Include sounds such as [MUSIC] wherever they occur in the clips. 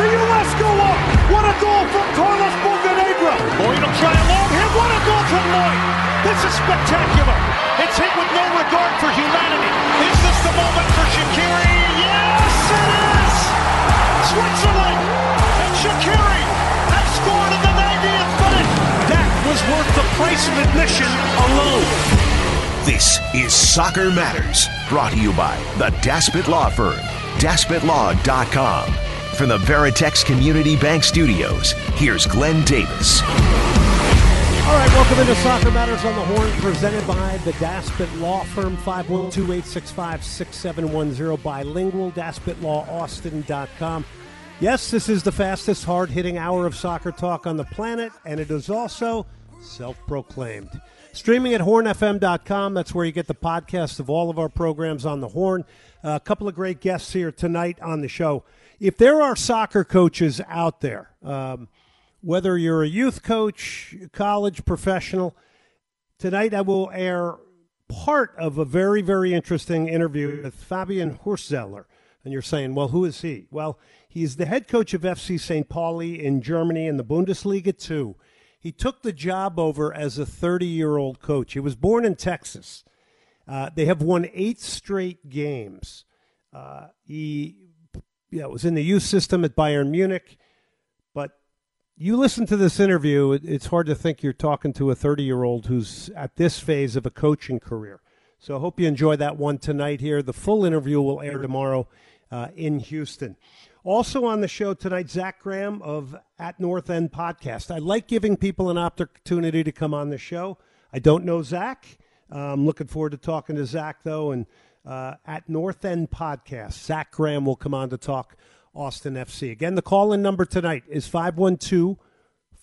The U.S. go up. What a goal from Carlos Bocanegra. Lloyd will try a long hit. What a goal from Lloyd. This is spectacular. It's hit with no regard for humanity. Is this the moment for Shaqiri? Yes, it is. Switzerland and Shaqiri have scored in the 90th minute. That was worth the price of admission alone. This is Soccer Matters, brought to you by the Daspit Law Firm, DaspitLaw.com. From the Veritex Community Bank Studios, here's Glenn Davis. All right, welcome into Soccer Matters on the Horn, presented by the Daspit Law Firm, 512-865-6710, bilingual, DaspitLawAustin.com. Yes, this is the fastest, hard-hitting hour of soccer talk on the planet, and it is also self-proclaimed. Streaming at hornfm.com, that's where you get the podcast of all of our programs on the Horn. Uh, a couple of great guests here tonight on the show. If there are soccer coaches out there, um, whether you're a youth coach, college professional, tonight I will air part of a very, very interesting interview with Fabian Hürzeler. And you're saying, well, who is he? Well, he's the head coach of FC St. Pauli in Germany in the Bundesliga 2. He took the job over as a 30 year old coach. He was born in Texas. Uh, they have won eight straight games. Uh, he yeah, was in the youth system at Bayern Munich. But you listen to this interview, it, it's hard to think you're talking to a 30 year old who's at this phase of a coaching career. So I hope you enjoy that one tonight here. The full interview will air tomorrow uh, in Houston. Also on the show tonight, Zach Graham of At North End Podcast. I like giving people an opportunity to come on the show. I don't know Zach. I'm looking forward to talking to Zach, though. And uh, at North End Podcast, Zach Graham will come on to talk Austin FC. Again, the call in number tonight is 512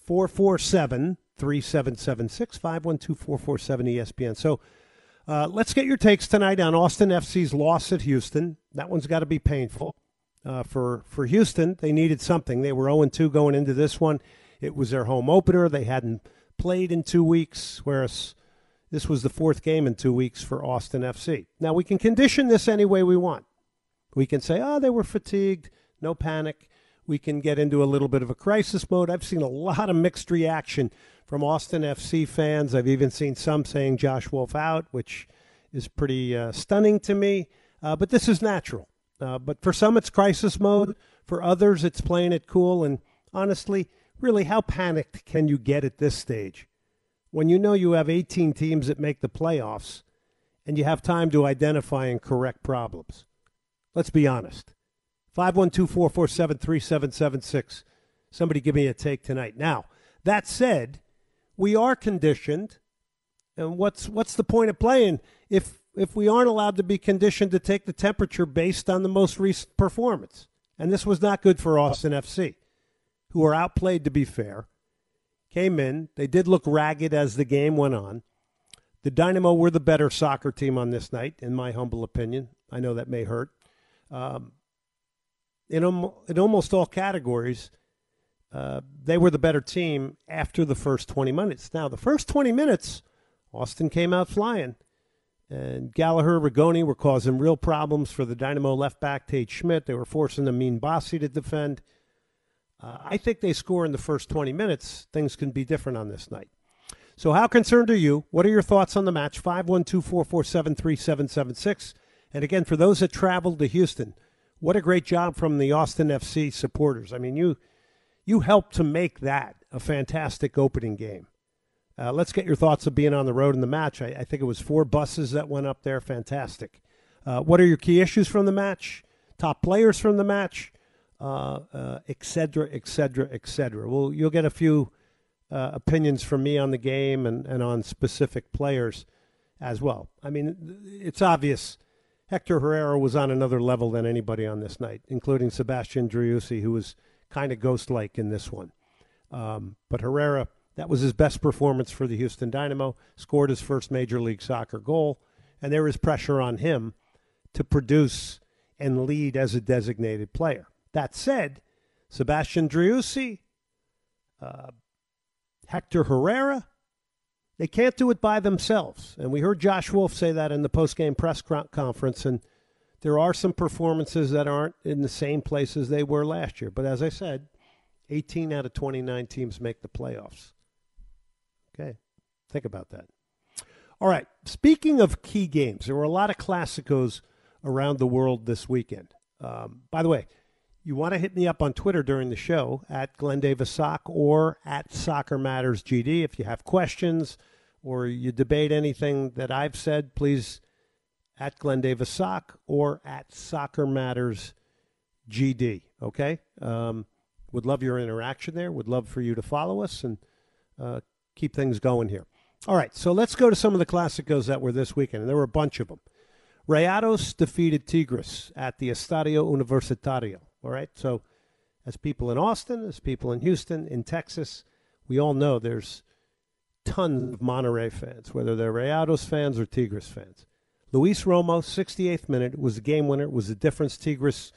447 3776, 512 447 ESPN. So uh, let's get your takes tonight on Austin FC's loss at Houston. That one's got to be painful. Uh, for, for Houston, they needed something. They were 0 2 going into this one. It was their home opener. They hadn't played in two weeks, whereas this was the fourth game in two weeks for Austin FC. Now, we can condition this any way we want. We can say, oh, they were fatigued, no panic. We can get into a little bit of a crisis mode. I've seen a lot of mixed reaction from Austin FC fans. I've even seen some saying Josh Wolff out, which is pretty uh, stunning to me. Uh, but this is natural. Uh, but for some, it's crisis mode. For others, it's playing it cool. And honestly, really, how panicked can you get at this stage? when you know you have 18 teams that make the playoffs and you have time to identify and correct problems. Let's be honest. 512 447 3776. Somebody give me a take tonight. Now, that said, we are conditioned. And what's what's the point of playing if if we aren't allowed to be conditioned to take the temperature based on the most recent performance? And this was not good for Austin FC, who were outplayed to be fair came in. They did look ragged as the game went on. The Dynamo were the better soccer team on this night, in my humble opinion. I know that may hurt. Um, in, um, in almost all categories, uh, they were the better team after the first 20 minutes. Now, the first 20 minutes, Austin came out flying. And Gallagher, Rigoni were causing real problems for the Dynamo left back, Tate Schmidt. They were forcing Amine Bassi to defend. Uh, I think they score in the first 20 minutes. Things can be different on this night. So, how concerned are you? What are your thoughts on the match? 512 447 3776. And again, for those that traveled to Houston, what a great job from the Austin FC supporters. I mean, you you helped to make that a fantastic opening game. Uh, let's get your thoughts of being on the road in the match. I, I, think it was four buses that went up there. Fantastic. Uh, what are your key issues from the match? Top players from the match? uh, uh, et cetera, et cetera, et cetera. Well, you'll get a few uh, opinions from me on the game and, and on specific players as well. I mean, it's obvious Hector Herrera was on another level than anybody on this night, including Sebastian Driussi, who was kind of ghost-like in this one. Um, but Herrera, that was his best performance for the Houston Dynamo. Scored his first Major League Soccer goal, and there is pressure on him to produce and lead as a designated player. That said, Sebastian Driussi, uh, Hector Herrera, they can't do it by themselves. And we heard Josh Wolff say that in the post-game press conference. And there are some performances that aren't in the same place as they were last year. But as I said, 18 out of 29 teams make the playoffs. Okay, think about that. All right, speaking of key games, there were a lot of Classicos around the world this weekend. Um, by the way, you want to hit me up on Twitter during the show at Glenn Davis or at Soccer Matters GD. If you have questions or you debate anything that I've said, please at Glenn Davis or at Soccer Matters GD. Okay? Um, would love your interaction there. Would love for you to follow us and uh, keep things going here. All right, so let's go to some of the Classicos that were this weekend, and there were a bunch of them. Rayados defeated Tigres at the Estadio Universitario. All right. So, as people in Austin, as people in Houston, in Texas, we all know there's tons of Monterrey fans, whether they're Rayados fans or Tigres fans. Luis Romo, 68th minute, was the game winner. Was the difference. Tigres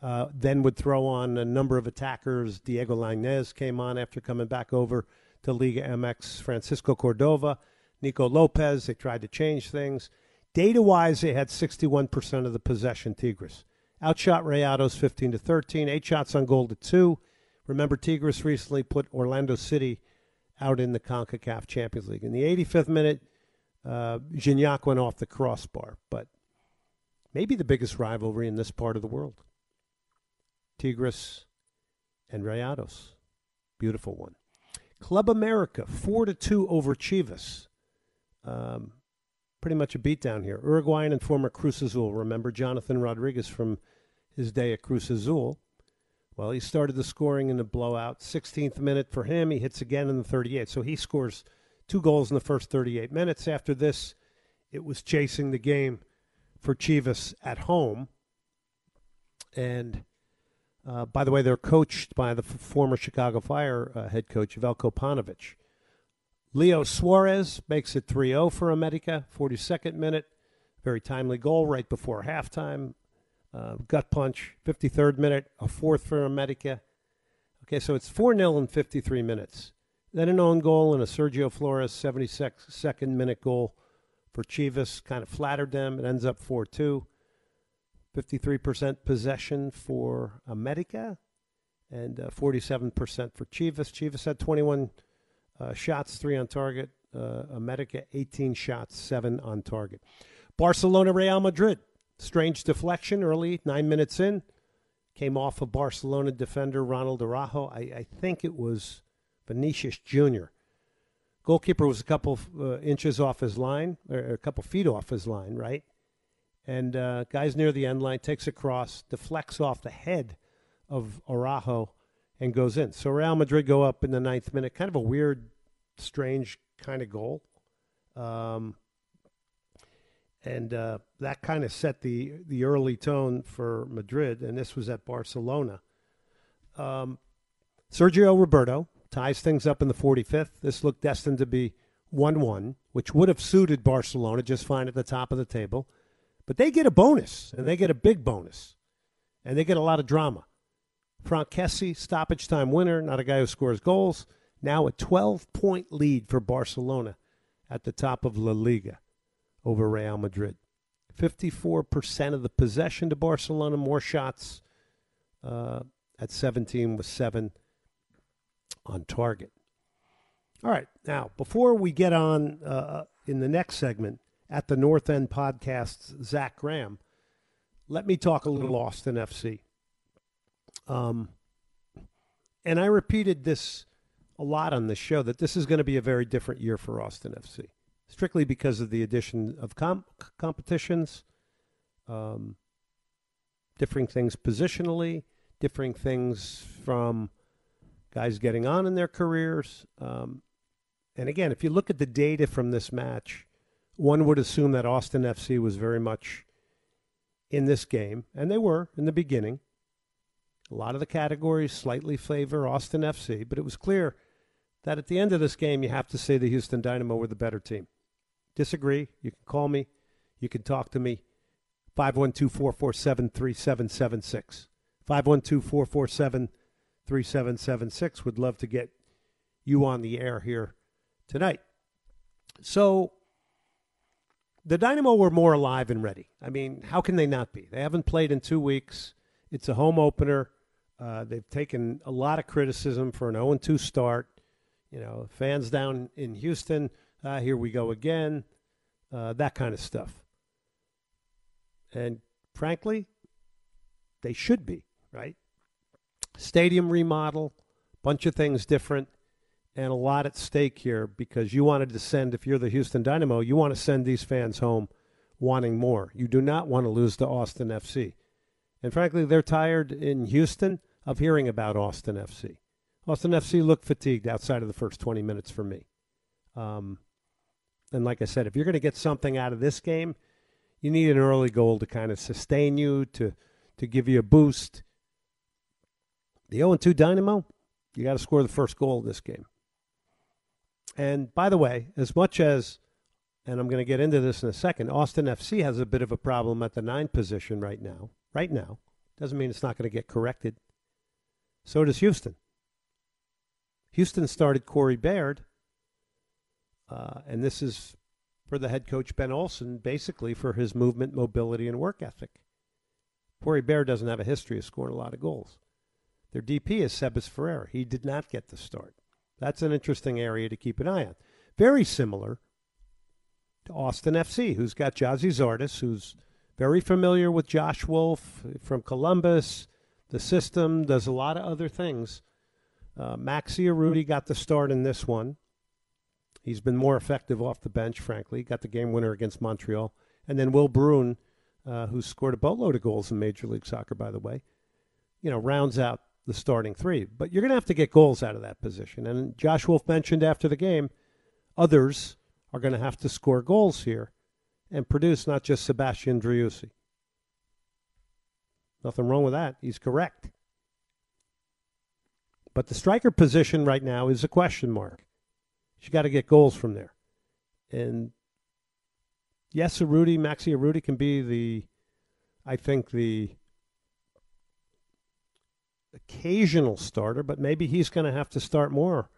uh, then would throw on a number of attackers. Diego Lainez came on after coming back over to Liga MX. Francisco Cordova, Nico Lopez. They tried to change things. Data wise, they had 61% of the possession, Tigres. Outshot Rayados 15 to 13, eight shots on goal to two. Remember, Tigres recently put Orlando City out in the CONCACAF Champions League. In the 85th minute, uh, Gignac went off the crossbar, but maybe the biggest rivalry in this part of the world. Tigres and Rayados. Beautiful one. Club America, 4 to 2 over Chivas. Um, pretty much a beatdown here. Uruguayan and former Cruz Azul. Remember Jonathan Rodriguez from his day at Cruz Azul? Well, he started the scoring in the blowout. 16th minute for him. He hits again in the 38th. So he scores two goals in the first 38 minutes. After this, it was chasing the game for Chivas at home. And uh, by the way, they're coached by the f- former Chicago Fire uh, head coach, Veljko Paunovic. Leo Suarez makes it 3 0 for America, 42nd minute. Very timely goal right before halftime. Uh, gut punch, 53rd minute, a fourth for America. Okay, so it's 4 0 in 53 minutes. Then an own goal and a Sergio Flores 72nd minute goal for Chivas kind of flattered them. It ends up 4 2. 53% possession for America and uh, 47% for Chivas. Chivas had 21 uh, shots, three on target. Uh, America, 18 shots, seven on target. Barcelona, Real Madrid. Strange deflection early, nine minutes in. Came off of Barcelona defender Ronald Araujo. I, I think it was Vinicius Jr. Goalkeeper was a couple uh, inches off his line, or a couple feet off his line, right? And uh, guys near the end line takes a cross, deflects off the head of Araujo, and goes in. So Real Madrid go up in the ninth minute. Kind of a weird, strange kind of goal. Um, and uh, that kind of set the the early tone for Madrid, and this was at Barcelona. Um, Sergio Roberto ties things up in the 45th. This looked destined to be 1 1, which would have suited Barcelona just fine at the top of the table. But they get a bonus, and they get a big bonus, and they get a lot of drama. Franck Kessie, stoppage time winner, not a guy who scores goals. Now a 12 point lead for Barcelona at the top of La Liga over Real Madrid. 54% of the possession to Barcelona, more shots uh, at 17 with seven on target. All right, now before we get on uh, in the next segment at the North End Podcast's Zach Graham, let me talk a little Austin FC. Um, and I repeated this a lot on this show that this is going to be a very different year for Austin FC, strictly because of the addition of comp- competitions, um, differing things positionally, differing things from guys getting on in their careers. Um, and again, if you look at the data from this match, one would assume that Austin FC was very much in this game, and they were in the beginning. A lot of the categories slightly favor Austin FC, but it was clear that at the end of this game, you have to say the Houston Dynamo were the better team. Disagree? You can call me. You can talk to me. 512 447 3776. 512 447 3776. Would love to get you on the air here tonight. So, the Dynamo were more alive and ready. I mean, how can they not be? They haven't played in two weeks. It's a home opener. Uh, they've taken a lot of criticism for an 0 2 start. You know, fans down in Houston, uh, here we go again, uh, that kind of stuff. And frankly, they should be, right? Stadium remodel, bunch of things different, and a lot at stake here because you wanted to send, if you're the Houston Dynamo, you want to send these fans home wanting more. You do not want to lose to Austin FC. And frankly, they're tired in Houston of hearing about Austin FC. Austin FC looked fatigued outside of the first 20 minutes for me. Um, and like I said, if you're going to get something out of this game, you need an early goal to kind of sustain you, to to give you a boost. The 0 2 Dynamo, you got to score the first goal of this game. And by the way, as much as, and I'm going to get into this in a second, Austin FC has a bit of a problem at the nine position right now. Right now. Doesn't mean it's not going to get corrected. So does Houston. Houston started Corey Baird, uh, and this is for the head coach Ben Olsen, basically for his movement, mobility, and work ethic. Corey Baird doesn't have a history of scoring a lot of goals. Their DP is Sebas Ferrer. He did not get the start. That's an interesting area to keep an eye on. Very similar to Austin FC, who's got Gyasi Zardes, who's very familiar with Josh Wolff from Columbus, the system, does a lot of other things uh, Maxi Urruti got the start in this one. He's been more effective off the bench, frankly. Got the game winner against Montreal. And then Will Bruin, uh, who scored a boatload of goals in Major League Soccer, by the way, you know, rounds out the starting three. But you're going to have to get goals out of that position. And Josh Wolff mentioned after the game, others are going to have to score goals here and produce, not just Sebastian Driussi. Nothing wrong with that. He's correct. But the striker position right now is a question mark. You got to get goals from there. And yes, Urruti, Maxi Urruti can be the, I think, the occasional starter, but maybe he's going to have to start more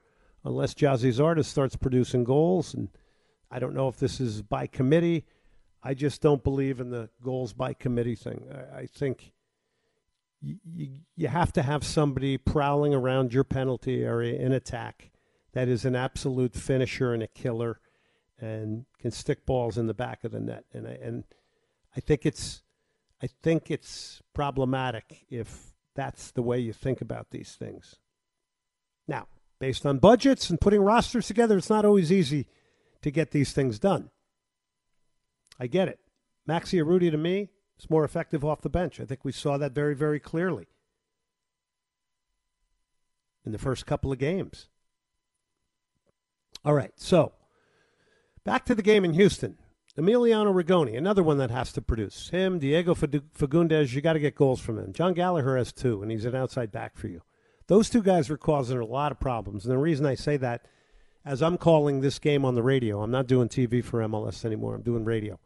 unless Gyasi Zardes starts producing goals. And I don't know if this is by committee. I just don't believe in the goals by committee thing. I, I think you, you have to have somebody prowling around your penalty area in attack that is an absolute finisher and a killer and can stick balls in the back of the net. And I, and I think it's I think it's problematic if that's the way you think about these things. Now, based on budgets and putting rosters together, it's not always easy to get these things done. I get it. Maxi Urruti to me, is more effective off the bench. I think we saw that very, very clearly in the first couple of games. All right, so back to the game in Houston. Emiliano Rigoni, another one that has to produce. Him, Diego Fagundez, you got to get goals from him. Jon Gallagher has two, and he's an outside back for you. Those two guys are causing a lot of problems. And the reason I say that, as I'm calling this game on the radio, I'm not doing TV for MLS anymore, I'm doing radio.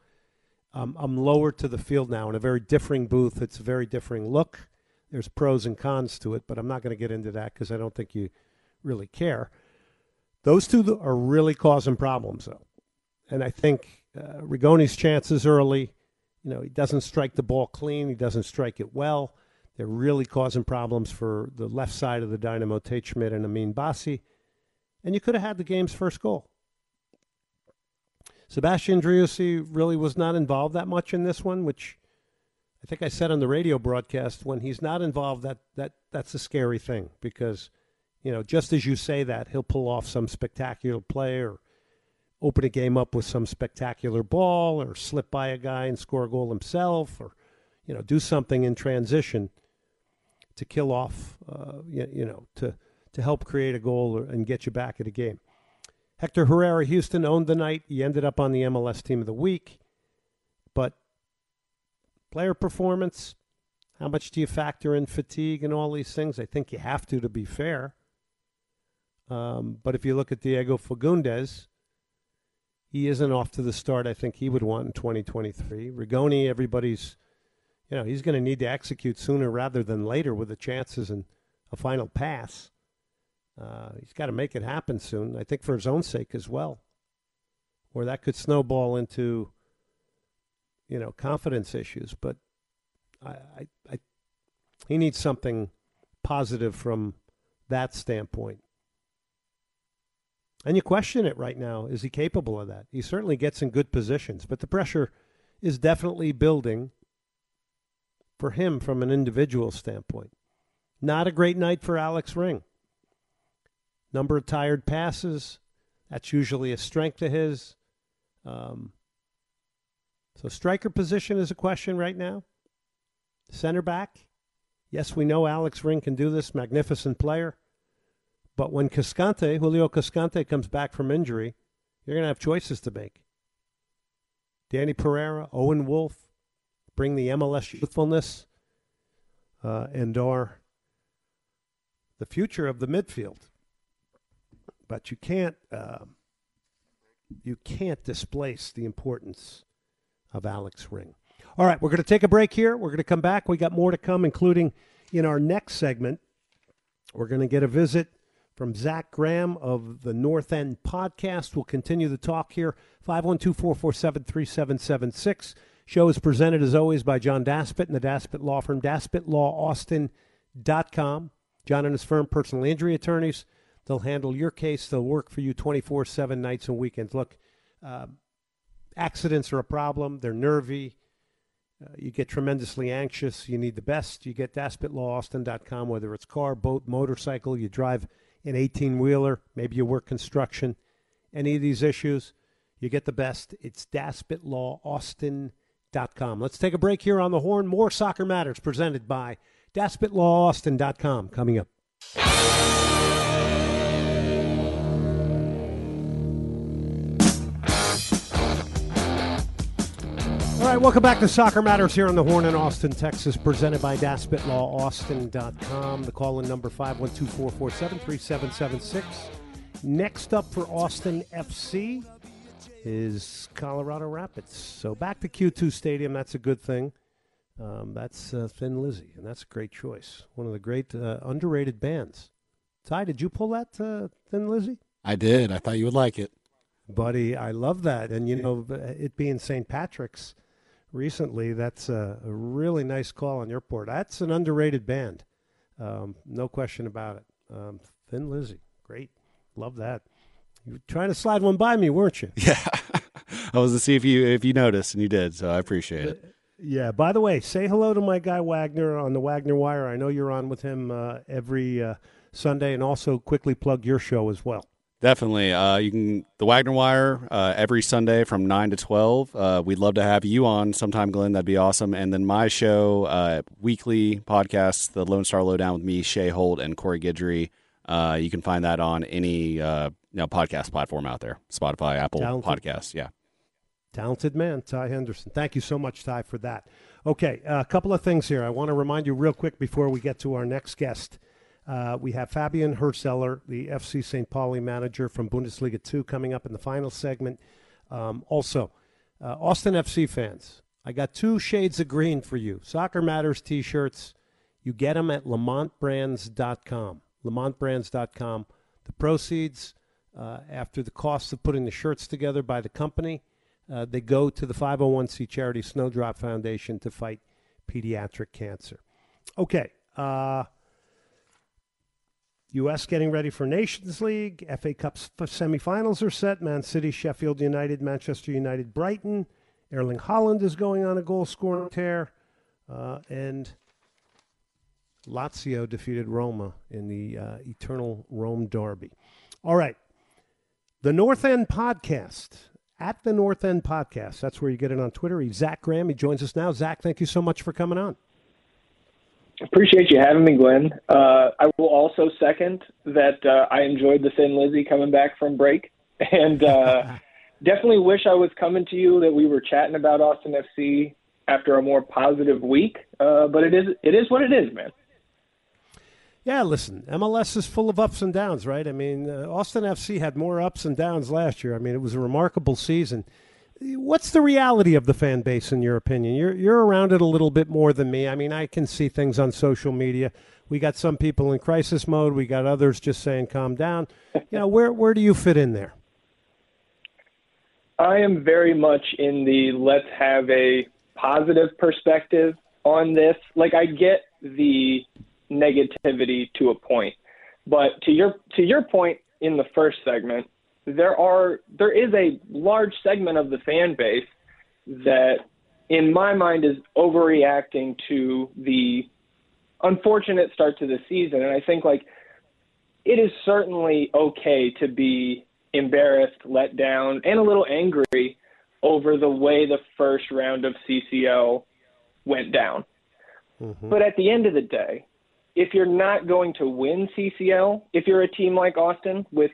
Um, I'm lower to the field now in a very differing booth. It's a very differing look. There's pros and cons to it, but I'm not going to get into that because I don't think you really care. Those two are really causing problems, though. And I think uh, Rigoni's chances early, you know, he doesn't strike the ball clean, he doesn't strike it well. They're really causing problems for the left side of the Dynamo, Tate Schmidt and Amine Bassi. And you could have had the game's first goal. Sebastian Driussi really was not involved that much in this one, which I think I said on the radio broadcast when he's not involved that that that's a scary thing because you know just as you say that he'll pull off some spectacular play or open a game up with some spectacular ball or slip by a guy and score a goal himself or you know do something in transition to kill off uh, you, you know to to help create a goal and get you back at a game. Hector Herrera, Houston owned the night. He ended up on the MLS Team of the Week. But Player performance. How much do you factor in fatigue and all these things? I think you have to to be fair. Um, but if you look at Diego Fagundez, he isn't off to the start I think he would want in 2023. Rigoni, everybody's, you know, he's going to need to execute sooner rather than later with the chances and a final pass. Uh, he's got to make it happen soon. I think for his own sake as well, or that could snowball into, you know, confidence issues. But I, I, I he needs something positive from that standpoint. And you question it right now. Is he capable of that? He certainly gets in good positions, but the pressure is definitely building for him from an individual standpoint. Not a great night for Alex Ring. Number of tired passes. That's usually a strength of his. Um, so, striker position is a question right now. Center back. Yes, we know Alex Ring can do this. Magnificent player. But when Cascante, Julio Cascante, comes back from injury, you're going to have choices to make. Danny Pereira, Owen Wolff, bring the MLS youthfulness uh, and are the future of the midfield. But you can't uh, you can't displace the importance of Alex Ring. All right, we're going to take a break here. We're going to come back. We got more to come, including in our next segment. We're going to get a visit from Zach Graham of the North End podcast. We'll continue the talk here. 512 447 3776. Show is presented as always by John Daspit and the Daspit Law Firm, daspitlawaustin.com. John and his firm, personal injury attorneys. They'll handle your case. They'll work for you 24 7 nights and weekends. Look, uh, accidents are a problem. They're nervy. Uh, you get tremendously anxious. You need the best. You get daspitlawaustin.com, whether it's car, boat, motorcycle. You drive an 18 wheeler, maybe you work construction, any of these issues, you get the best. It's daspitlawaustin.com. Let's take a break here on the horn. More Soccer Matters presented by daspitlawaustin.com coming up. Right, welcome back to Soccer Matters here on the Horn in Austin, Texas, presented by DaspitLawAustin.com. The call in number 512-447-3776. Next up for Austin FC is Colorado Rapids. So back to Q2 Stadium, that's a good thing. Um, that's uh, Thin Lizzy, and that's a great choice. One of the great uh, underrated bands. Ty, did you pull that uh, Thin Lizzy? I did. I thought you would like it. Buddy, I love that. And, you know, it being St. Patrick's, recently. That's a, a, really nice call on your part. That's an underrated band, um, no question about it. Um, Thin Lizzy, great, love that. You were trying to slide one by me, weren't you? [LAUGHS] Yeah, I was to see if you if you noticed, and you did, so I appreciate it. Yeah. By the way, say hello to my guy Wagner on the Wagner Wire. I know you're on with him uh, every uh, Sunday, and also quickly plug your show as well. Definitely. Uh, you can the Wagner Wire uh, every Sunday from nine to twelve. Uh, we'd love to have you on sometime, Glenn. That'd be awesome. And then my show, uh, weekly podcast, the Lone Star Lowdown with me, Shay Holt, and Corey Guidry. Uh, you can find that on any uh, you know, podcast platform out there, Spotify, Apple Talented. Podcasts. Yeah. Talented man, Ty Henderson. Thank you so much, Ty, for that. Okay, a couple of things here. I want to remind you real quick before we get to our next guest. Uh, we have Fabian Hürzeler, the FC St. Pauli manager from Bundesliga 2, coming up in the final segment. Um, also, uh, Austin FC fans, I got two shades of green for you. Soccer Matters t shirts. You get them at lamontbrands.com. Lamontbrands.com. The proceeds, uh, after the cost of putting the shirts together by the company, uh, they go to the 501c charity Snowdrop Foundation to fight pediatric cancer. Okay. U.S. getting ready for Nations League. FA Cup semifinals are set. Man City, Sheffield United, Manchester United, Brighton. Erling Haaland is going on a goal scoring tear. Uh, and Lazio defeated Roma in the uh, Eternal Rome Derby. All right. The North End Podcast. At the North End Podcast. That's where you get it on Twitter. He's Zach Graham. He joins us now. Zach, thank you so much for coming on. Appreciate you having me, Glenn. Uh, I will also second that uh, I enjoyed the Thin Lizzy coming back from break, [LAUGHS] and uh, [LAUGHS] definitely wish I was coming to you that we were chatting about Austin FC after a more positive week. Uh, but it is it is what it is, man. Yeah, listen, MLS is full of ups and downs, right? I mean, uh, Austin FC had more ups and downs last year. I mean, it was a remarkable season. What's the reality of the fan base, in your opinion? You're you're around it a little bit more than me. I mean, I can see things on social media. We got some people in crisis mode. We got others just saying, "Calm down." You know, where where do you fit in there? I am very much in the let's have a positive perspective on this. Like, I get the negativity to a point. But to your to your point in the first segment, there are there is a large segment of the fan base that in my mind is overreacting to the unfortunate start to the season and I think like it is certainly okay to be embarrassed, let down, and a little angry over the way the first round of CCL went down. Mm-hmm. But at the end of the day, if you're not going to win CCL, if you're a team like Austin with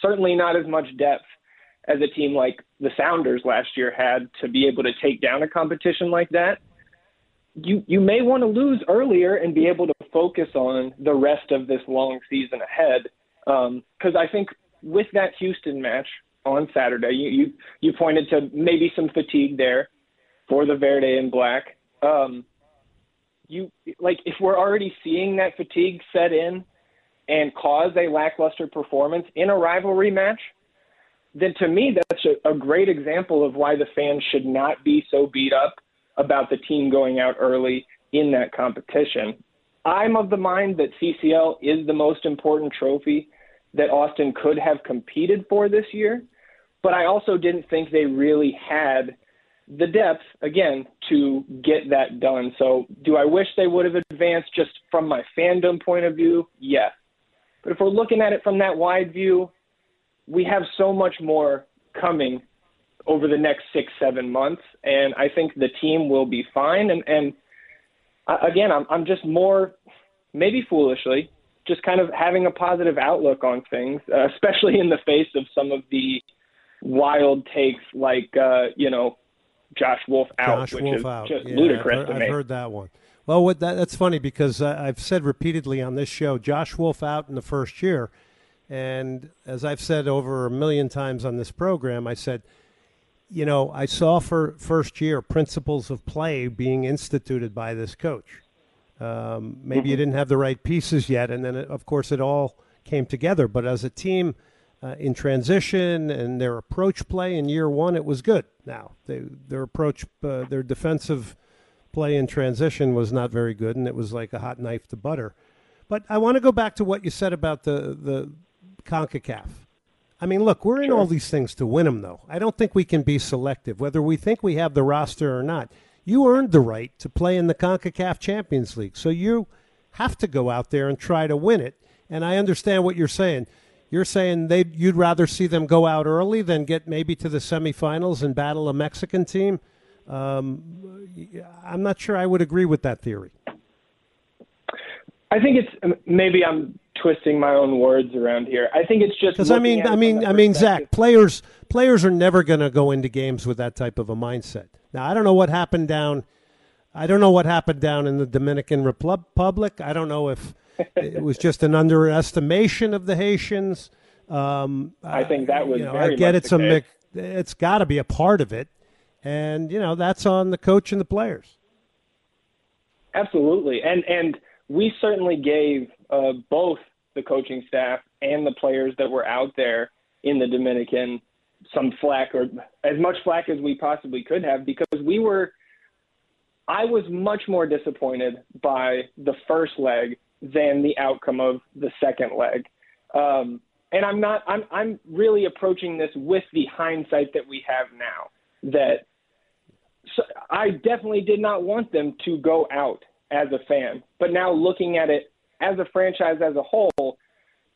certainly not as much depth as a team like the Sounders last year had to be able to take down a competition like that, you you may want to lose earlier and be able to focus on the rest of this long season ahead. Because um, I think with that Houston match on Saturday, you, you you pointed to maybe some fatigue there for the Verde and Black. Um, you like if we're already seeing that fatigue set in and cause a lackluster performance in a rivalry match, then to me that's a, a great example of why the fans should not be so beat up about the team going out early in that competition. I'm of the mind that CCL is the most important trophy that Austin could have competed for this year, but I also didn't think they really had the depth again to get that done. So, do I wish they would have advanced just from my fandom point of view? Yes. But if we're looking at it from that wide view, we have so much more coming over the next six, seven months, and I think the team will be fine. And, and again, I'm, I'm just more, maybe foolishly, just kind of having a positive outlook on things, uh, [LAUGHS] especially in the face of some of the wild takes like, uh, you know, Josh Wolff out, Josh which Wolff is out. just yeah, ludicrous I've, to I've heard that one. Well, what that, that's funny because uh, I've said repeatedly on this show, Josh Wolff out in the first year, and as I've said over a million times on this program, I said, you know, I saw for first year principles of play being instituted by this coach. Um, maybe mm-hmm. you didn't have the right pieces yet, and then it, of course it all came together. But as a team uh, in transition and their approach play in year one, it was good. Now they, their approach, uh, their defensive play in transition was not very good, and it was like a hot knife to butter. But I want to go back to what you said about the the Concacaf. I mean, look, we're in sure. all these things to win them, though. I don't think we can be selective, whether we think we have the roster or not. You earned the right to play in the CONCACAF Champions League, so you have to go out there and try to win it. And I understand what you're saying. You're saying they you'd rather see them go out early than get maybe to the semifinals and battle a Mexican team. Um, I'm not sure I would agree with that theory. I think it's maybe I'm twisting my own words around here. I think it's just because I mean, I mean, I mean, Zach, players players are never going to go into games with that type of a mindset. Now, I don't know what happened down. I don't know what happened down in the Dominican Republic. I don't know if it was just an underestimation of the Haitians. Um, I think that was. You know, I get it's a mix. It's got to be a part of it, and you know that's on the coach and the players. Absolutely, and and we certainly gave uh, both the coaching staff and the players that were out there in the Dominican some flack or as much flack as we possibly could have because we were I was much more disappointed by the first leg than the outcome of the second leg. Um, and I'm not I'm I'm really approaching this with the hindsight that we have now that so I definitely did not want them to go out as a fan. But now looking at it as a franchise as a whole,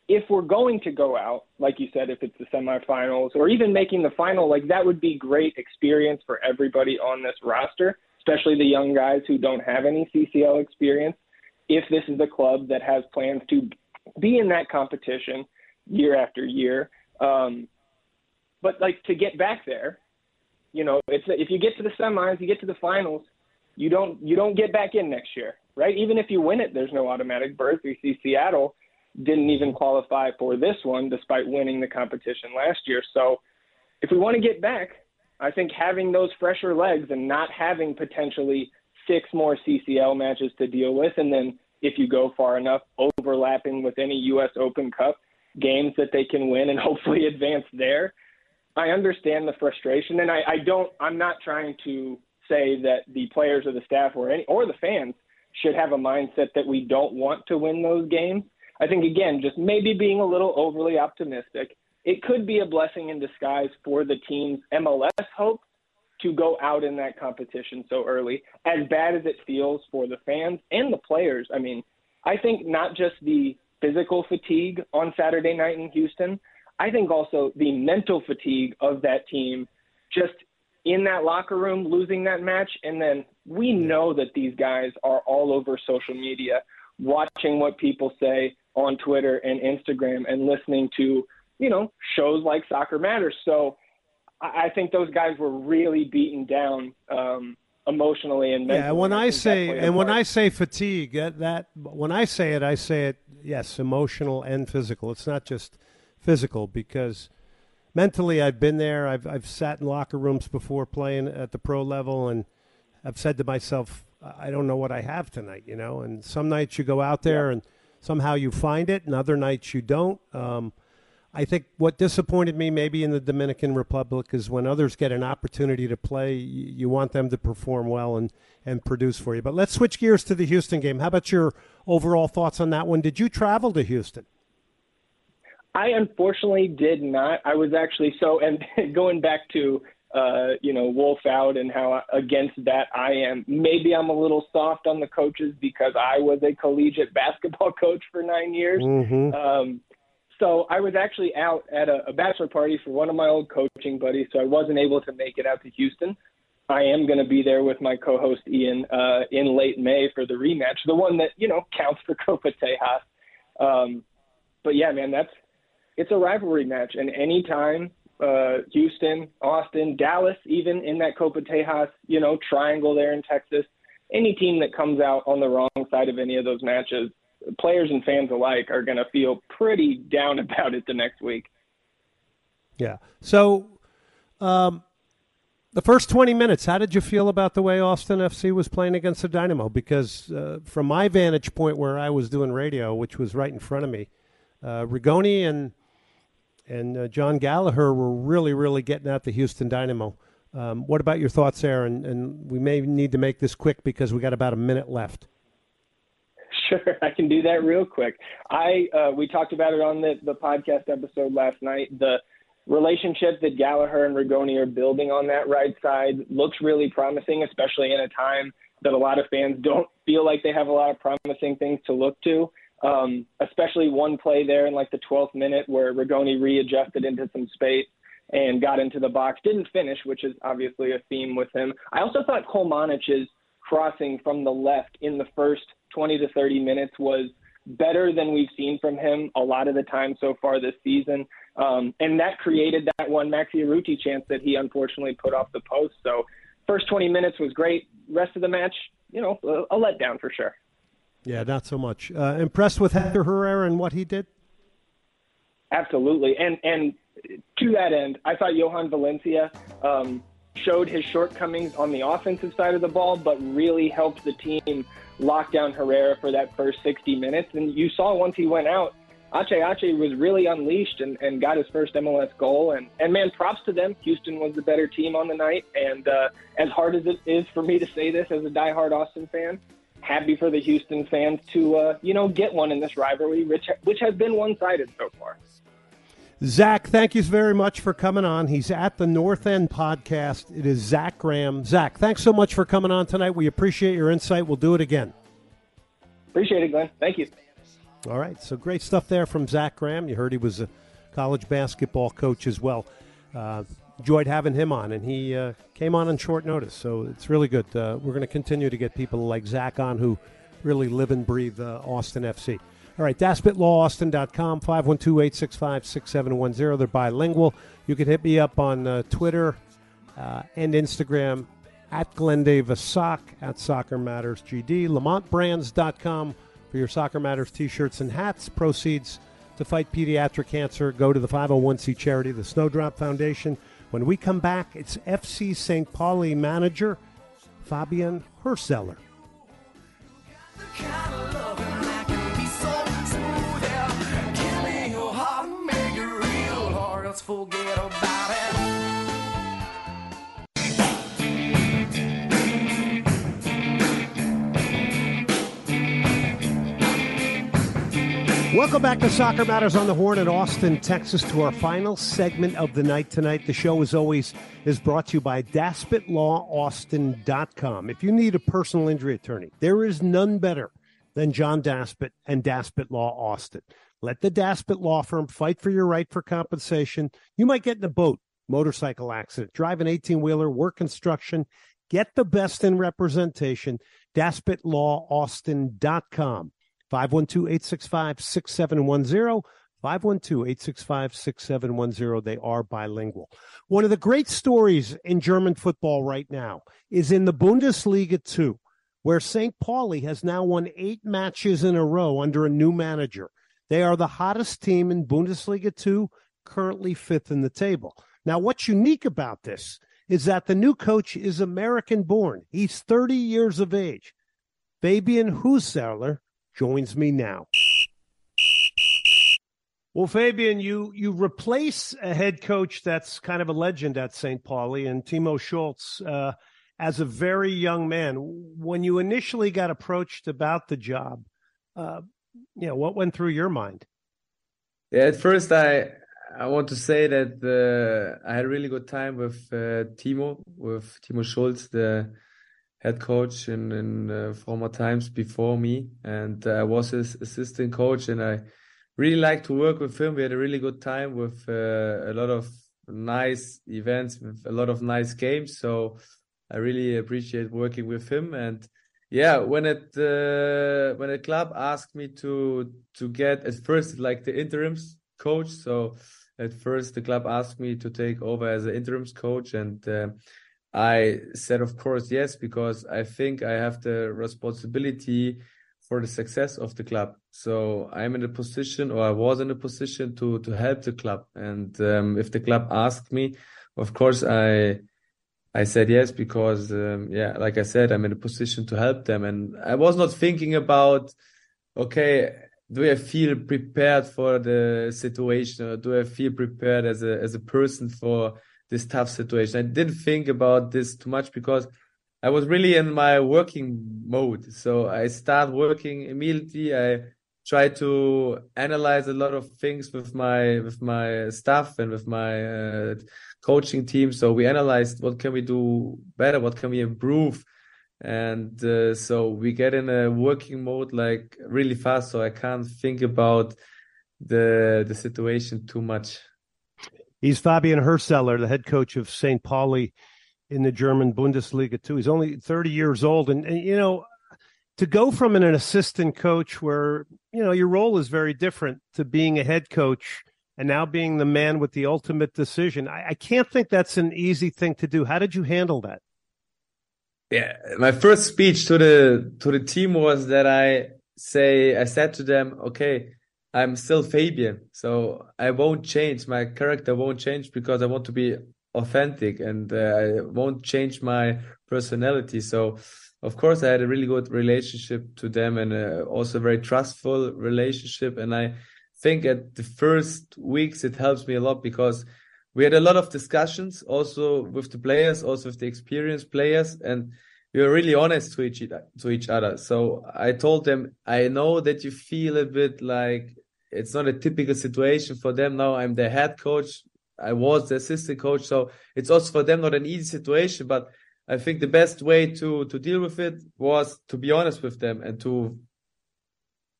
if we're going to go out, like you said, if it's the semifinals or even making the final, like that would be great experience for everybody on this roster, especially the young guys who don't have any CCL experience. If this is a club that has plans to be in that competition year after year, um, but like to get back there, you know, it's if you get to the semis, you get to the finals, you don't you don't get back in next year, right? Even if you win it, there's no automatic berth. We see Seattle didn't even qualify for this one despite winning the competition last year. So if we want to get back, I think having those fresher legs and not having potentially six more CCL matches to deal with, and then if you go far enough, overlapping with any U.S. Open Cup games that they can win and hopefully [LAUGHS] advance there. I understand the frustration, and I, I don't. I'm not trying to say that the players or the staff or any or the fans should have a mindset that we don't want to win those games. I think again, just maybe being a little overly optimistic. It could be a blessing in disguise for the team's MLS hope to go out in that competition so early. As bad as it feels for the fans and the players, I mean, I think not just the physical fatigue on Saturday night in Houston, I think also the mental fatigue of that team just in that locker room losing that match and then we know that these guys are all over social media watching what people say on Twitter and Instagram and listening to, you know, shows like Soccer Matters. So I think those guys were really beaten down um, emotionally and mentally. Yeah, when I say and when I say fatigue, that, that when I say it, I say it yes, emotional and physical. It's not just physical because mentally I've been there. I've I've sat in locker rooms before playing at the pro level and I've said to myself, I don't know what I have tonight, you know. And some nights you go out there yeah. and somehow you find it, and other nights you don't. Um, I think what disappointed me maybe in the Dominican Republic is when others get an opportunity to play, you want them to perform well and, and produce for you. But let's switch gears to the Houston game. How about your overall thoughts on that one? Did you travel to Houston? I unfortunately did not. I was actually so, [LAUGHS] and going back to uh, you know Wolff out and how against that I am. Maybe I'm a little soft on the coaches because I was a collegiate [LAUGHS] basketball coach for nine years. Mm-hmm. Um, so I was actually out at a, a bachelor party for one of my old coaching buddies, so I wasn't able to make it out to Houston. I am going to be there with my co-host Ian uh, in late May for the rematch, the one that you know counts for [LAUGHS] Copa Tejas. Um, but yeah, man, that's it's a rivalry match, and anytime uh, Houston, Austin, Dallas, even in that Copa Tejas, you know, triangle there in Texas, any team that comes out on the wrong side of any of those matches players and fans alike are going to feel pretty down [LAUGHS] about it the next week. Yeah. So, um, the first 20 minutes, how did you feel about the way Austin FC was playing against the Dynamo? Because uh, from my vantage point where I was doing radio, which was right in front of me, uh, Rigoni and and uh, Jon Gallagher were really, really getting at the Houston Dynamo. Um, what about your thoughts there? And, and we may need to make this quick because we got about a minute left. Sure, [LAUGHS] I can do that real quick. I uh, we talked about it on the the podcast episode last night. The relationship that Gallagher and Rigoni are building on that right side looks really promising, especially in a time that a lot of fans don't feel like they have a lot of promising things to look to. Um, especially one play there in like the 12th minute where Rigoni readjusted into some space and got into the box. Didn't finish, which is obviously a theme with him. I also thought Kolmanić's crossing from the left in the first 20 to 30 minutes was better than we've seen from him a lot of the time so far this season. Um, and that created that one Maxi Urruti chance that he unfortunately put off the post. So first 20 minutes was great. Rest of the match, you know, a letdown for sure. Yeah, not so much. Uh, impressed with Hector Herrera and what he did? Absolutely. And, and to that end, I thought Jhojan Valencia um, showed his shortcomings on the offensive side of the ball, but really helped the team lock down Herrera for that first 60 minutes. And you saw once he went out, Ache Ache was really unleashed and, and got his first MLS goal. And, and man, props to them. Houston was the better team on the night. And uh, as hard as it is for me to say this as a diehard Austin fan, happy for the Houston fans to, uh, you know, get one in this rivalry, which, which has been one sided so far. Zach, thank you very much for coming on. He's at the North End podcast. It is Zach Graham. Zach, thanks so much for coming on tonight. We appreciate your insight. We'll do it again. Appreciate it, Glenn. Thank you. All right. So great stuff there from Zach Graham. You heard he was a college basketball coach as well. Uh, enjoyed having him on, and he uh, came on on short notice. So it's really good. Uh, we're going to continue to get people like Zach on who really live and breathe uh, Austin FC. All right, DaspitLawAustin.com, 512-865-6710. They're bilingual. You can hit me up on uh, Twitter uh, and Instagram at Glenn Davis Sock, at Soccer Matters GD, LamontBrands.com for your Soccer Matters t shirts and hats. Proceeds to fight pediatric cancer go to the 501c charity, the Snowdrop Foundation. When we come back, it's FC St. Pauli manager Fabian Hürzeler. forget about it. Welcome back to Soccer Matters on the Horn in Austin, Texas, to our final segment of the night tonight. The show, as always, is brought to you by DaspitLawAustin.com. If you need a personal injury attorney, there is none better than John Daspit and Daspit Law Austin. Let the Daspit Law Firm fight for your right for compensation. You might get in a boat, motorcycle accident, drive an 18 wheeler, work construction. Get the best in representation. DaspitLawAustin.com. 512 865 6710. 512 865 6710. They are bilingual. One of the great stories in German football right now is in the Bundesliga 2, where St. Pauli has now won eight matches in a row under a new manager. They are the hottest team in Bundesliga 2, currently fifth in the table. Now, what's unique about this is that the new coach is American born. He's 30 years of age. Fabian Hürzeler joins me now. Well, Fabian, you you replace a head coach that's kind of a legend at St. Pauli and Timo Schultz uh, as a very young man. When you initially got approached about the job, uh, you know what went through your mind? Yeah, at first I I want to say that uh, I had a really good time with uh, Timo, with Timo Schultz, the head coach in, in uh, former times before me, and uh, I was his assistant coach, and I really liked to work with him. We had a really good time with uh, a lot of nice events, with a lot of nice games. So I really appreciate working with him. And yeah, when it uh, when a club asked me to to get at first like the interims coach, so at first the club asked me to take over as an interims coach and uh, I said, of course, yes, because I think I have the responsibility for the success of the club. So I'm in a position, or I was in a position to to help the club. And um, if the club asked me, of course, I I said yes because um, yeah, like I said, I'm in a position to help them. And I was not thinking about, okay, do I feel prepared for the situation, or do I feel prepared as a as a person for this tough situation. I didn't think about this too much because I was really in my working mode. So I start working immediately. I try to analyze a lot of things with my with my staff and with my uh, coaching team. So we analyzed what can we do better, what can we improve, and uh, so we get in a working mode like really fast. So I can't think about the the situation too much. He's Fabian Hürzeler, the head coach of St. Pauli in the German Bundesliga too. He's only 30 years old, and, and you know, to go from an, an assistant coach where you know your role is very different to being a head coach and now being the man with the ultimate decision. I, I can't think that's an easy thing to do. How did you handle that? Yeah, my first speech to the to the team was that I say I said to them, okay, I'm still Fabian, so I won't change. My character won't change because I want to be authentic and uh, I won't change my personality. So, of course, I had a really good relationship to them and uh, also a very trustful relationship. And I think at the first weeks it helps me a lot because we had a lot of discussions also with the players, also with the experienced players, and we were really honest to each to each other. So I told them, I know that you feel a bit like it's not a typical situation for them. Now I'm the head coach. I was the assistant coach, so it's also for them not an easy situation. But I think the best way to to deal with it was to be honest with them and to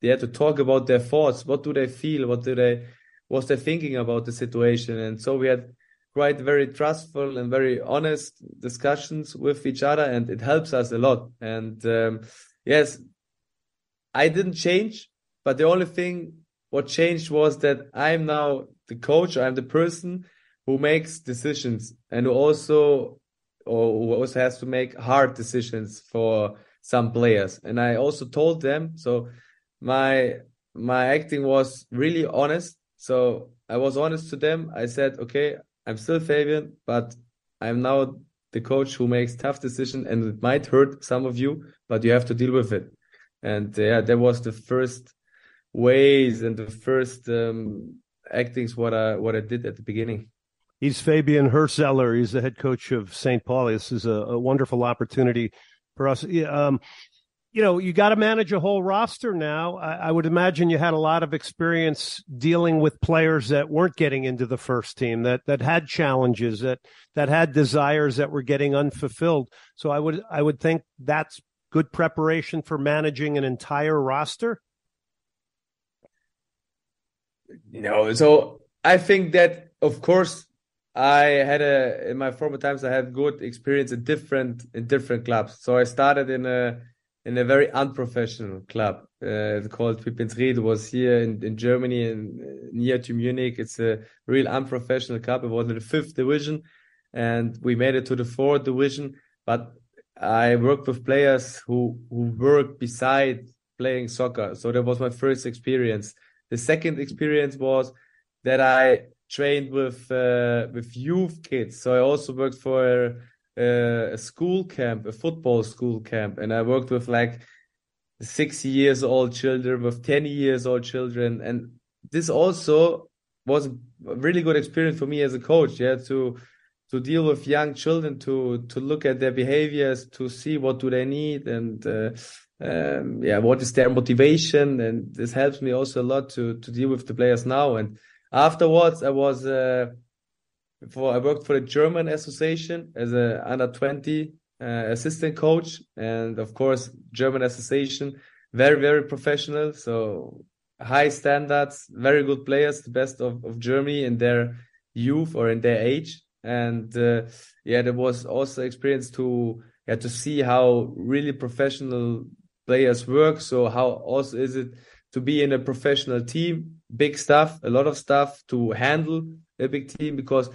they had to talk about their thoughts. What do they feel? What do they was they thinking about the situation? And so we had quite very trustful and very honest discussions with each other, and it helps us a lot. And um, yes, I didn't change, but the only thing what changed was that I'm now the coach, I'm the person who makes decisions and who also or who also has to make hard decisions for some players. And I also told them so my my acting was really honest. So I was honest to them. I said, okay, I'm still Fabian, but I'm now the coach who makes tough decisions and it might hurt some of you, but you have to deal with it. And yeah, that was the first ways and the first um, actings what I what I did at the beginning. He's Fabian Hürzeler. He's the head coach of St. Pauli. This is a, a wonderful opportunity for us. Um, you know, you got to manage a whole roster now. I, I, would imagine you had a lot of experience dealing with players that weren't getting into the first team, that that had challenges, that that had desires that were getting unfulfilled. So I would I would think that's good preparation for managing an entire roster. No, so I think that of course I had a in my former times I had good experience in different in different clubs. So I started in a in a very unprofessional club uh, called Pipinsried It was here in, in Germany and near to Munich. It's a real unprofessional club. It was in the fifth division and we made it to the fourth division. But I worked with players who who worked beside playing soccer. So that was my first experience. The second experience was that I trained with uh, with youth kids. So I also worked for a, a, school camp, a football school camp, and I worked with like six years old children, with ten years old children, and this also was a really good experience for me as a coach. Yeah, to to deal with young children, to to look at their behaviors, to see what do they need, and uh, um, yeah, what is their motivation, and this helps me also a lot to to deal with the players now. And afterwards, I was uh, I worked for the German Association as a under twenty uh, assistant coach, and of course, German Association very very professional, so high standards, very good players, the best of, of Germany in their youth or in their age. And uh, yeah, there was also experience to yeah to see how really professional players work. So how also is it to be in a professional team? Big stuff, a lot of stuff to handle a big team because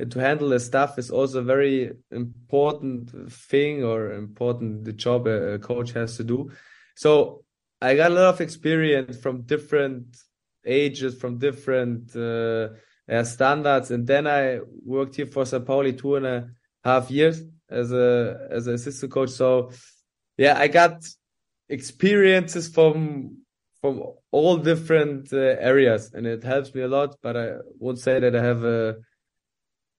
uh, to handle the stuff is also a very important thing or important the job a, coach has to do. So I got a lot of experience from different ages, from different uh, uh, standards. And then I worked here for St. Pauli two and a half years as a as an assistant coach. So yeah, I got experiences from from all different uh, areas, and it helps me a lot. But I won't say that I have a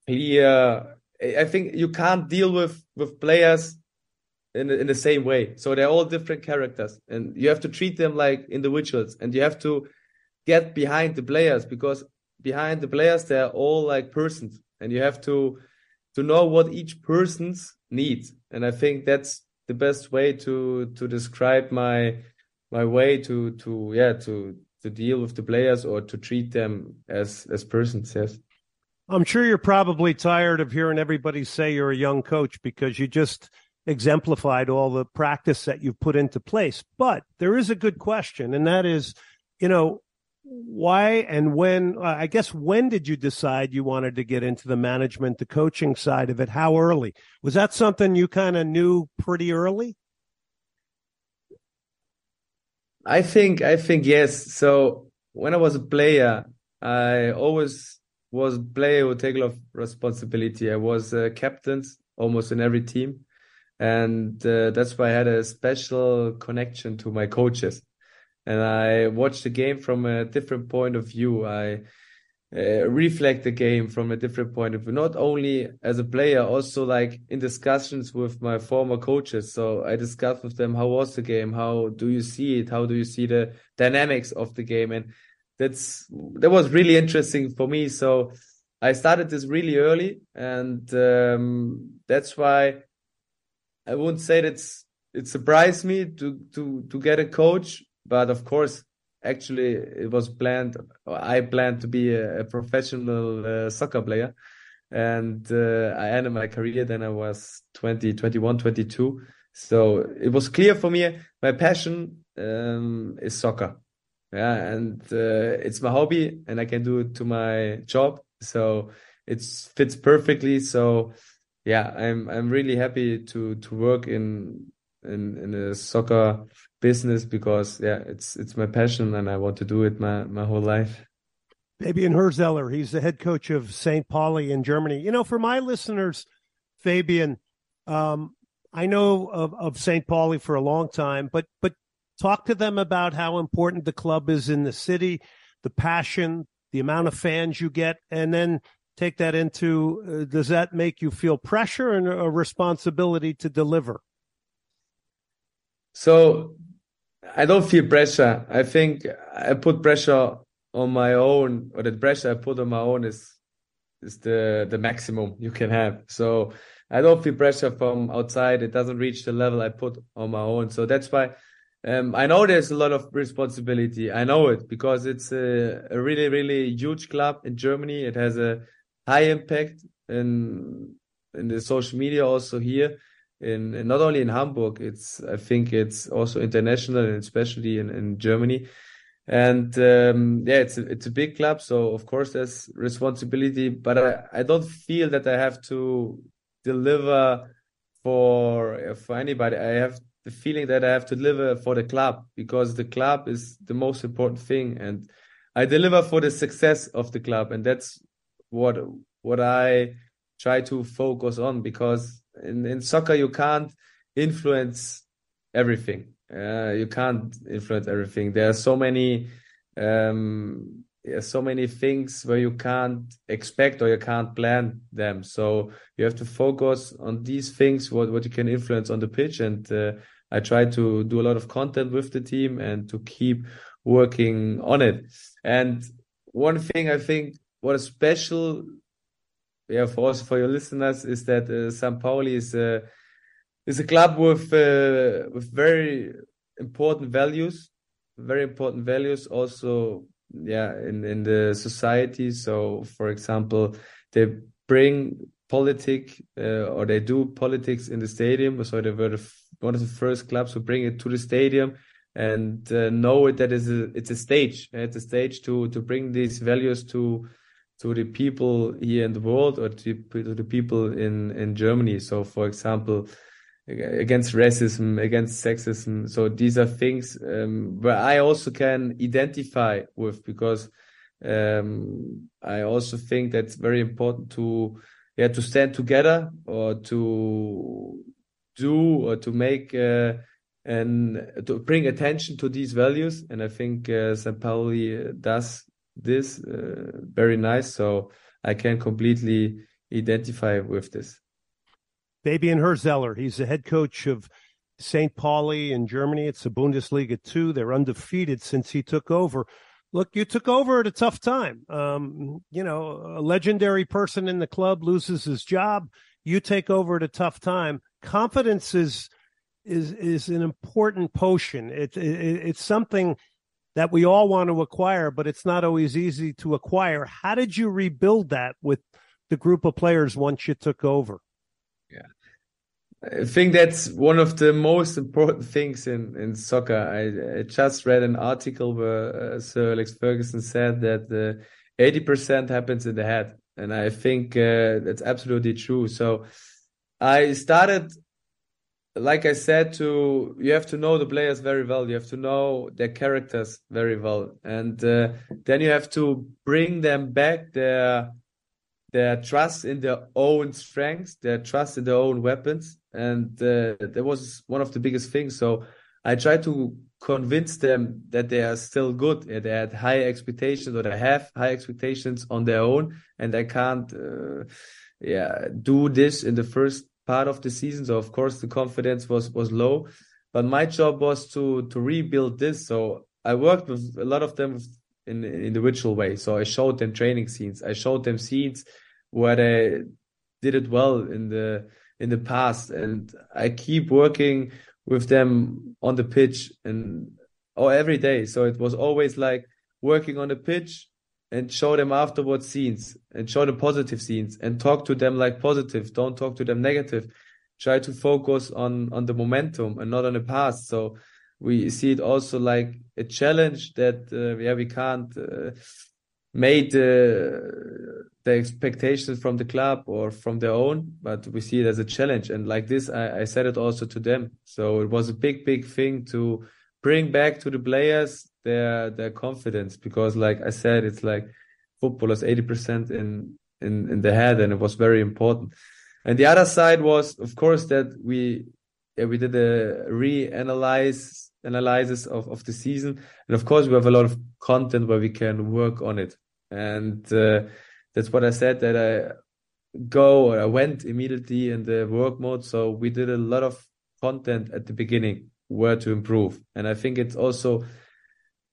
clear. I think you can't deal with with players in in the same way. So they're all different characters, and you have to treat them like individuals, and you have to get behind the players because behind the players they're all like persons and you have to to know what each person's needs and i think that's the best way to to describe my my way to to yeah to to deal with the players or to treat them as as persons yes. I'm sure you're probably tired of hearing everybody say you're a young coach because you just exemplified all the practice that you've put into place. But there is a good question and that is you know why and when uh, i guess when did you decide you wanted to get into the management the coaching side of it? How early? Was that something you kind of knew pretty early? I think i think yes. So when i was a player i always was a player who take a lot of responsibility. I was a captain almost in every team and uh, that's why i had a special connection to my coaches and I watch the game from a different point of view. I uh, reflect the game from a different point of view, not only as a player, also like in discussions with my former coaches. So I discuss with them how was the game, how do you see it, how do you see the dynamics of the game, and that's that was really interesting for me. So I started this really early, and um, that's why I wouldn't say that's it surprised me to to to get a coach but of course, actually, it was planned. I planned to be a, a professional uh, soccer player, and uh, I ended my career. Then I was 20, 21, 22. So it was clear for me. My passion um, is soccer. Yeah, and uh, it's my hobby, and I can do it to my job. So it fits perfectly. So yeah, I'm I'm really happy to to work in in in a soccer business because yeah, it's it's my passion and I want to do it my my whole life. Fabian Hürzeler, he's the head coach of St. Pauli in Germany. You know, for my listeners, Fabian, um, I know of, of St. Pauli for a long time, but but talk to them about how important the club is in the city, the passion, the amount of fans you get, and then take that into uh, does that make you feel pressure and a responsibility to deliver? So I don't feel pressure. I think I put pressure on my own, or the pressure I put on my own is is the the maximum you can have. So I don't feel pressure from outside. It doesn't reach the level I put on my own. So that's why um, I know there's a lot of responsibility. I know it because it's a, a really, really huge club in Germany. It has a high impact in in the social media also here in, in not only in Hamburg. It's I think it's also international and especially in, in Germany. And um, yeah, it's a, it's a big club, so of course there's responsibility. But I, I don't feel that I have to deliver for for anybody. I have the feeling that I have to deliver for the club because the club is the most important thing, and I deliver for the success of the club, and that's what what I try to focus on because in in soccer you can't influence everything. Uh, you can't influence everything. There are so many um, so many things where you can't expect or you can't plan them. So you have to focus on these things, what, what you can influence on the pitch. And uh, I try to do a lot of content with the team and to keep working on it. And one thing I think what is special, yeah, for us, for your listeners, is that uh, St. Pauli is a is a club with uh, with very important values, very important values. Also, yeah, in in the society. So, for example, they bring politic uh, or they do politics in the stadium. So they were the one of the first clubs to bring it to the stadium and uh, know it that is a it's a stage. It's a stage to to bring these values to to the people here in the world or to, to the people in in Germany. So, for example, against racism, against sexism. So these are things um, where I also can identify with because um, I also think that's very important to yeah to stand together or to do or to make uh, and to bring attention to these values. And I think uh, St. Pauli does this uh, very nice. So I can completely identify with this. Fabian Hürzeler, he's the head coach of St. Pauli in Germany. It's the Bundesliga 2. They're undefeated since he took over. Look, you took over at a tough time. Um, you know, a legendary person in the club loses his job. You take over at a tough time. Confidence is is is an important potion. It, it it's something that we all want to acquire, but it's not always easy to acquire. How did you rebuild that with the group of players once you took over? Yeah. I think that's one of the most important things in, in soccer. I, I just read an article where uh, Sir Alex Ferguson said that uh, 80% happens in the head. And I think uh, that's absolutely true. So I started, like I said, to you have to know the players very well. You have to know their characters very well. And uh, then you have to bring them back their their trust in their own strengths, their trust in their own weapons, and uh, that was one of the biggest things. So I tried to convince them that they are still good. They had high expectations, or they have high expectations on their own, and they can't, uh, yeah, do this in the first part of the season. So of course the confidence was was low, but my job was to to rebuild this. So I worked with a lot of them in an individual way. So I showed them training scenes. I showed them scenes where they did it well in the in the past, and I keep working with them on the pitch and or every day. So it was always like working on the pitch and show them afterwards scenes and show the positive scenes and talk to them like positive. Don't talk to them negative. Try to focus on on the momentum and not on the past. So we see it also like a challenge that uh, yeah we can't uh, made the the expectations from the club or from their own, but we see it as a challenge. And like this, I, I said it also to them. So it was a big, big thing to bring back to the players their their confidence because, like I said, it's like football is eighty percent in in in the head, and it was very important. And the other side was, of course, that we yeah, we did a re-analyze analysis of, of the season. And of course, we have a lot of content where we can work on it. And uh, that's what I said that I go or I went immediately in the work mode. So we did a lot of content at the beginning where to improve. And I think it's also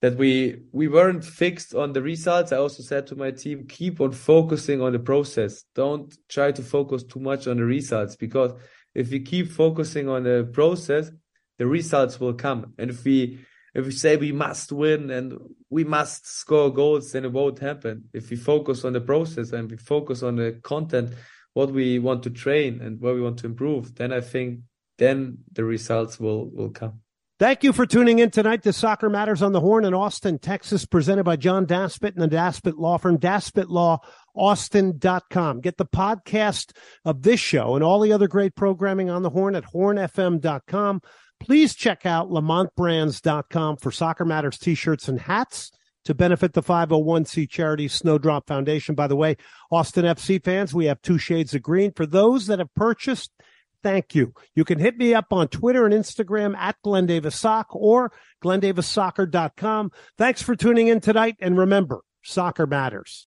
that we we weren't fixed on the results. I also said to my team, keep on focusing on the process. Don't try to focus too much on the results because if we keep focusing on the process, the results will come. And if we if we say we must win and we must score goals, then it won't happen. If we focus on the process and we focus on the content, what we want to train and where we want to improve, then I think then the results will will come. Thank you for tuning in tonight to Soccer Matters on the Horn in Austin, Texas, presented by John Daspit and the Daspit Law Firm, daspitlawAustin.com. Get the podcast of this show and all the other great programming on the Horn at hornfm.com. Please check out lamontbrands.com for Soccer Matters t-shirts and hats to benefit the 501c charity Snowdrop Foundation. By the way, Austin FC fans, we have two shades of green. For those that have purchased thank you. You can hit me up on Twitter and Instagram at Glenn Davis Sock or glendavissoccer.com. Thanks for tuning in tonight. And remember, soccer matters.